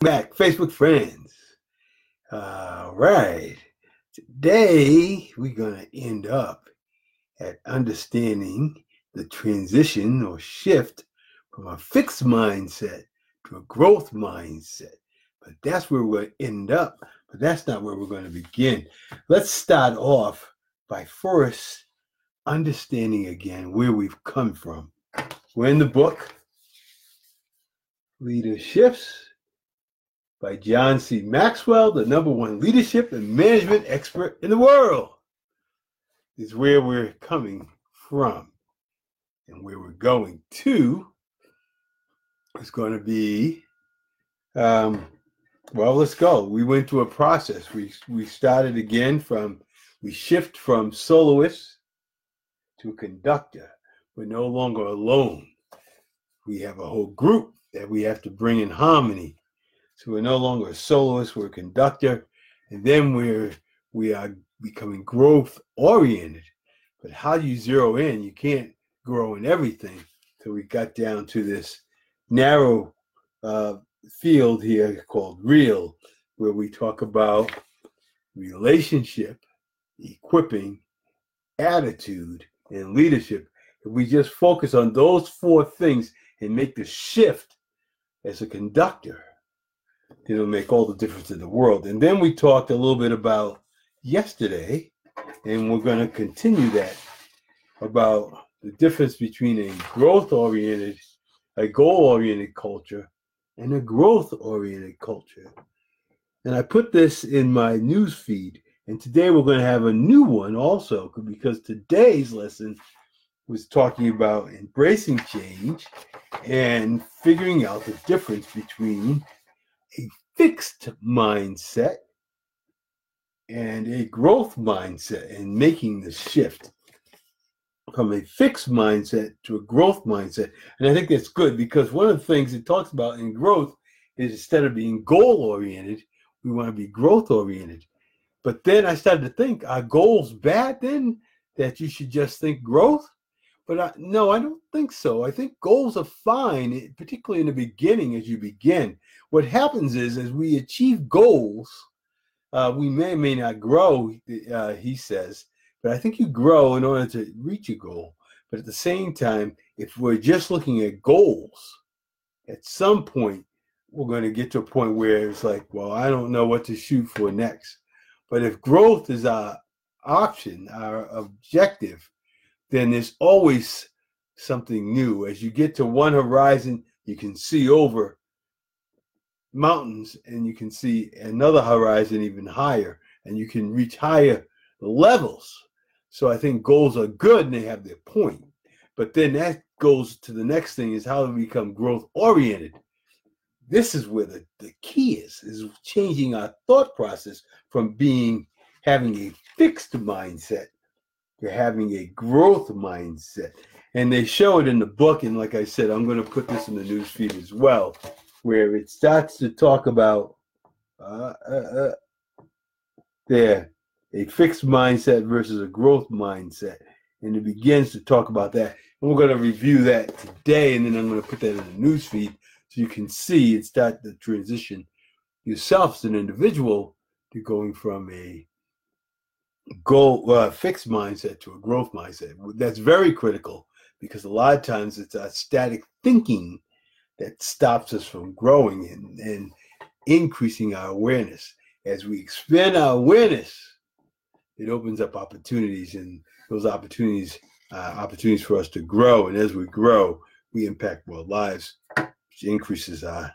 back, Facebook friends. All right. Today, we're going to end up at understanding the transition or shift from a fixed mindset to a growth mindset. But that's where we'll end up. But that's not where we're going to begin. Let's start off by first understanding again where we've come from. We're in the book Leadershift by John C. Maxwell, the number one leadership and management expert in the world, is where we're coming from. And where we're going to is going to be, um, well, let's go. We went through a process. We, we started again from, we shift from soloist to conductor. We're no longer alone. We have a whole group that we have to bring in harmony so we're no longer a soloist, we're a conductor, and then we're we are becoming growth oriented. But how do you zero in? You can't grow in everything. So we got down to this narrow uh, field here called real, where we talk about relationship, equipping, attitude, and leadership. If we just focus on those four things and make the shift as a conductor, it'll make all the difference in the world. And then we talked a little bit about yesterday, and we're going to continue that about the difference between a growth oriented, a goal oriented culture, and a growth oriented culture. And I put this in my news feed. And today we're going to have a new one also because today's lesson was talking about embracing change and figuring out the difference between a fixed mindset and a growth mindset and making the shift from a fixed mindset to a growth mindset. And I think that's good because one of the things it talks about in growth is instead of being goal oriented, we want to be growth oriented. But then I started to think, are goals bad then? That you should just think growth? But I, no, I don't think so. I think goals are fine, eh, particularly in the beginning as you begin. What happens is, as we achieve goals, uh, we may may not grow, uh, he says, but I think you grow in order to reach a goal. But at the same time, if we're just looking at goals, at some point, we're going to get to a point where it's like, well, I don't know what to shoot for next. But if growth is our option, our objective, then there's always something new. As you get to one horizon, you can see over mountains and you can see another horizon even higher and you can reach higher levels. So I think goals are good and they have their point. But then that goes to the next thing is how to become growth oriented. This is where the, the key is, is changing our thought process from being having a fixed mindset you're having a growth mindset. And they show it in the book. And like I said, I'm going to put this in the news feed as well, where it starts to talk about uh, uh, uh, there a fixed mindset versus a growth mindset. And it begins to talk about that. And we're going to review that today. And then I'm going to put that in the news feed so you can see and start the transition yourself as an individual to going from a goal uh, fixed mindset to a growth mindset. That's very critical because a lot of times it's a static thinking that stops us from growing and, and increasing our awareness. As we expand our awareness, it opens up opportunities, and those opportunities uh, opportunities for us to grow. And as we grow, we impact more lives, which increases our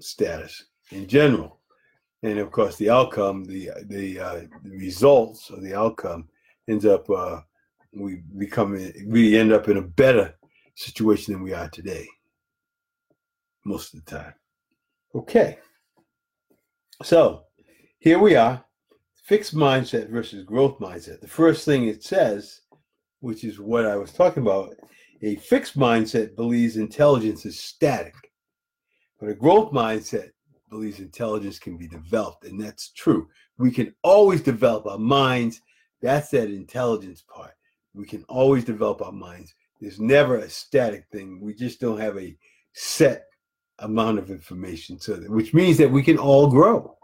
status in general and of course the outcome the the, uh, results of the outcome ends up uh, we become we end up in a better situation than we are today most of the time. Okay. So here we are fixed mindset versus growth mindset. The first thing it says which is what i was talking about a fixed mindset believes intelligence is static but a growth mindset believes intelligence can be developed, and that's true. We can always develop our minds. That's that intelligence part. We can always develop our minds. There's never a static thing. We just don't have a set amount of information so that, which means that we can all grow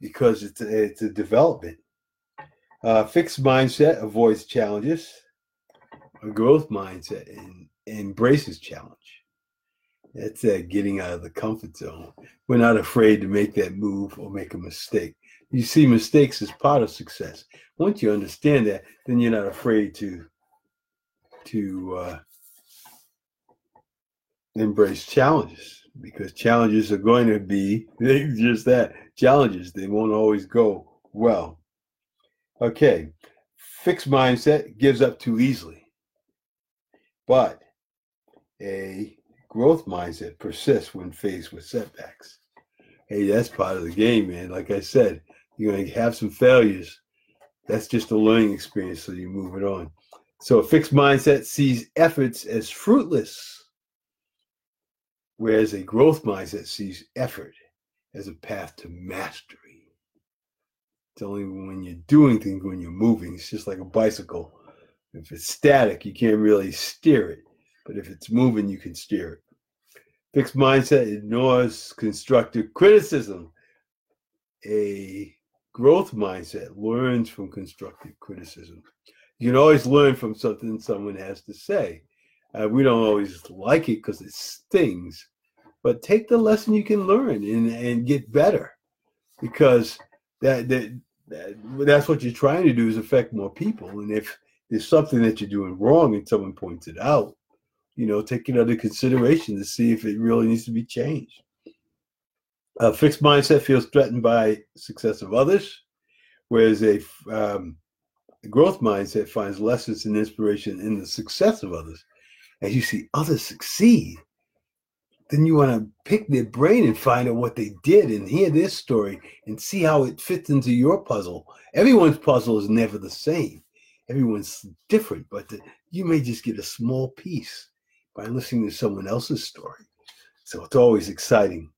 because it's a, it's a development uh, fixed mindset avoids challenges a growth mindset and embraces challenge that's that getting out of the comfort zone we're not afraid to make that move or make a mistake you see mistakes as part of success once you understand that then you're not afraid to to uh, embrace challenges because challenges are going to be just that challenges. They won't always go well. Okay, fixed mindset gives up too easily, but a growth mindset persists when faced with setbacks. Hey, that's part of the game, man. Like I said, you're going to have some failures. That's just a learning experience, so you move it on. So a fixed mindset sees efforts as fruitless whereas a growth mindset sees effort as a path to mastery. It's only when you're doing things, when you're moving, it's just like a bicycle. If it's static, you can't really steer it, but if it's moving, you can steer it. Fixed mindset ignores constructive criticism. A growth mindset learns from constructive criticism. You can always learn from something someone has to say. Uh, we don't always like it because it stings, but take the lesson you can learn and, and get better because that, that, that that's what you're trying to do is affect more people. And if there's something that you're doing wrong and someone points it out, you know, take it under consideration to see if it really needs to be changed. A fixed mindset feels threatened by success of others, whereas a um, growth mindset finds lessons and inspiration in the success of others as you see others succeed, then you want to pick their brain and find out what they did and hear their story and see how it fits into your puzzle. Everyone's puzzle is never the same. Everyone's different, but the, you may just get a small piece by listening to someone else's story. So it's always exciting.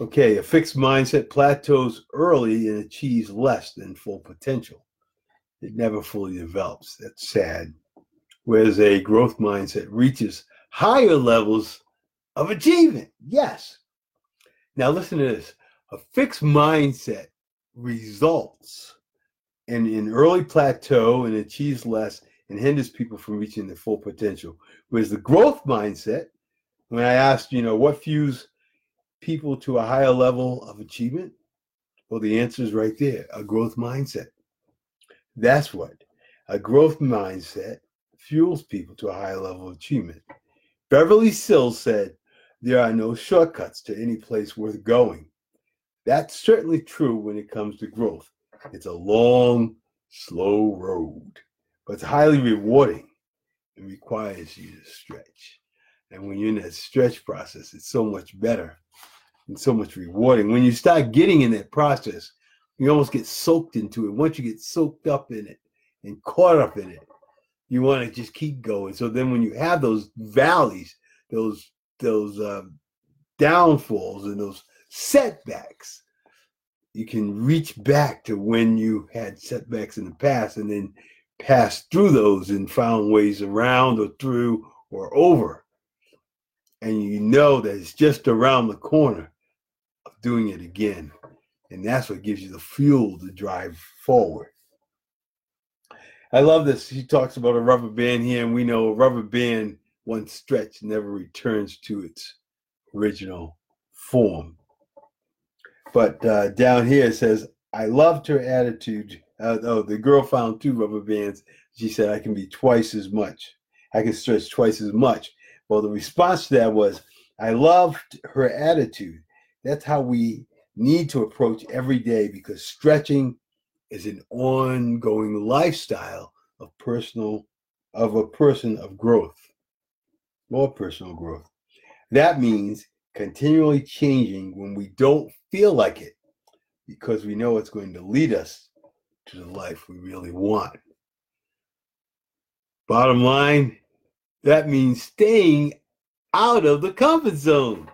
Okay, a fixed mindset plateaus early and achieves less than full potential. It never fully develops. That's sad whereas a growth mindset reaches higher levels of achievement. Yes. Now, listen to this a fixed mindset results in an early plateau and achieves less and hinders people from reaching their full potential. Whereas the growth mindset, when I asked, you know, what fuels people to a higher level of achievement? Well, the answer is right there a growth mindset. That's what a growth mindset fuels people to a higher level of achievement. Beverly Sills said, There are no shortcuts to any place worth going. That's certainly true when it comes to growth. It's a long, slow road, but it's highly rewarding and requires you to stretch. And when you're in that stretch process, it's so much better and so much rewarding. When you start getting in that process, you almost get soaked into it. Once you get soaked up in it and caught up in it, you want to just keep going. So then when you have those valleys, those those um, downfalls and those setbacks, you can reach back to when you had setbacks in the past and then pass through those and found ways around or through or over. And you know that it's just around the corner of doing it again. And that's what gives you the fuel to drive forward. I love this. He talks about a rubber band here, and we know a rubber band, once stretched, never returns to its original form. But uh, down here it says, I loved her attitude. Uh, oh, the girl found two rubber bands. She said, I can be twice as much. I can stretch twice as much. Well, the response to that was, I loved her attitude. That's how we need to approach every day because stretching is an ongoing lifestyle of personal of a person of growth more personal growth that means continually changing when we don't feel like it because we know it's going to lead us to the life we really want bottom line that means staying out of the comfort zone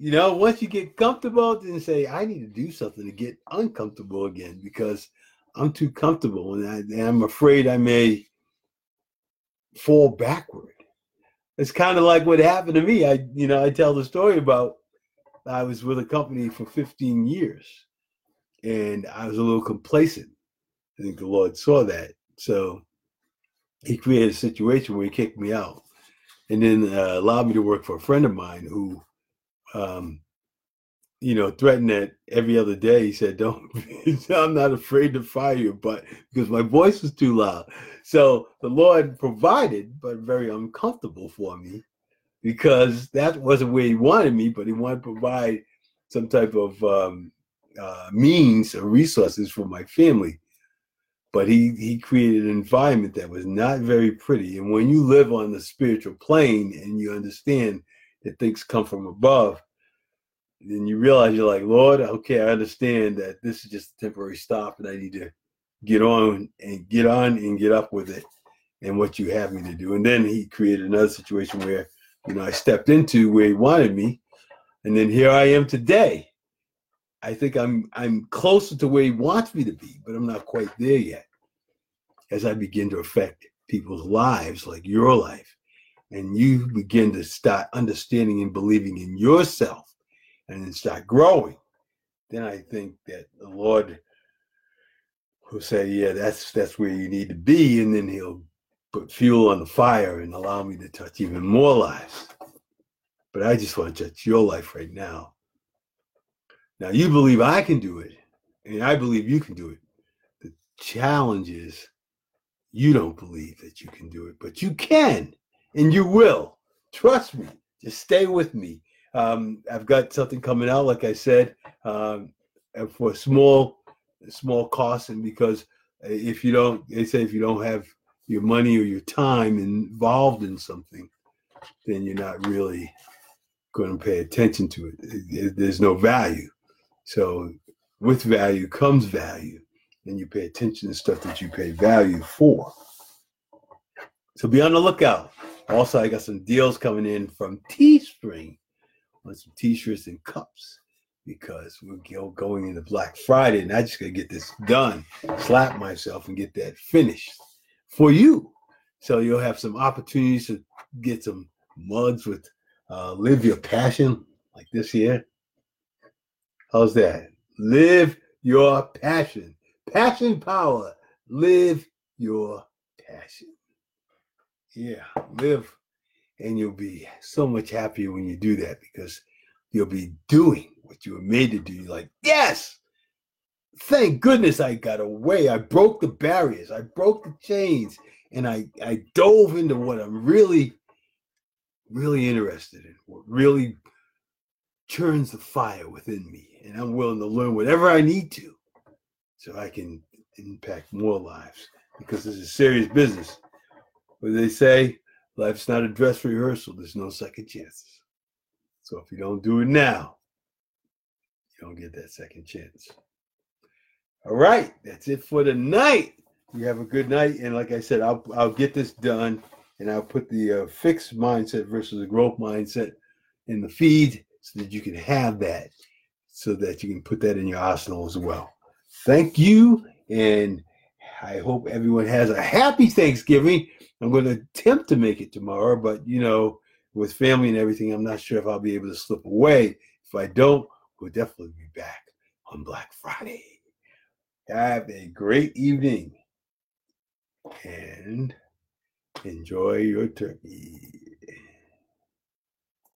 you know, once you get comfortable, then say, I need to do something to get uncomfortable again because I'm too comfortable and, I, am afraid I may fall backward. it's kind of like what happened to me. I, you know, I tell the story about I was with a company for 15 years and I was a little complacent. I think the Lord saw that. So he created a situation where he kicked me out and then uh, allowed me to work for a friend of mine who, um, you know, threatened that every other day. He said, Don't, I'm not afraid to fire you, but because my voice was too loud. So the Lord provided, but very uncomfortable for me because that wasn't where he wanted me, but he wanted to provide some type of um, uh, means or resources for my family. But he he created an environment that was not very pretty. And when you live on the spiritual plane and you understand that things come from above, then you realize you're like, Lord, okay, I understand that this is just a temporary stop, and I need to get on and get on and get up with it and what you have me to do. And then he created another situation where you know, I stepped into where he wanted me, and then here I am today. I think I'm I'm closer to where he wants me to be, but I'm not quite there yet. As I begin to affect people's lives, like your life, and you begin to start understanding and believing in yourself, and then start growing, then I think that the Lord will say, "Yeah, that's that's where you need to be," and then He'll put fuel on the fire and allow me to touch even more lives. But I just want to touch your life right now. Now, you believe I can do it, and I believe you can do it. The challenge is you don't believe that you can do it, but you can, and you will. Trust me. Just stay with me. Um, I've got something coming out, like I said, um, for a small, small cost, and because if you don't, they say if you don't have your money or your time involved in something, then you're not really going to pay attention to it. There's no value. So with value comes value, and you pay attention to stuff that you pay value for. So be on the lookout. Also, I got some deals coming in from Teespring on some t-shirts and cups because we're going into Black Friday, and I just gotta get this done, slap myself, and get that finished for you. So you'll have some opportunities to get some mugs with uh, live your passion like this here. How's that? Live your passion. Passion power. Live your passion. Yeah, live and you'll be so much happier when you do that because you'll be doing what you were made to do. You're like, yes, thank goodness I got away. I broke the barriers, I broke the chains, and I, I dove into what I'm really, really interested in, what really turns the fire within me. And I'm willing to learn whatever I need to so I can impact more lives because this is serious business. What they say, life's not a dress rehearsal, there's no second chances. So if you don't do it now, you don't get that second chance. All right, that's it for tonight. You have a good night, and like I said, I'll I'll get this done, and I'll put the uh, fixed mindset versus the growth mindset in the feed so that you can have that, so that you can put that in your arsenal as well. Thank you, and I hope everyone has a happy Thanksgiving. I'm going to attempt to make it tomorrow, but you know, with family and everything, I'm not sure if I'll be able to slip away. If I don't, we'll definitely be back on Black Friday. Have a great evening and enjoy your turkey.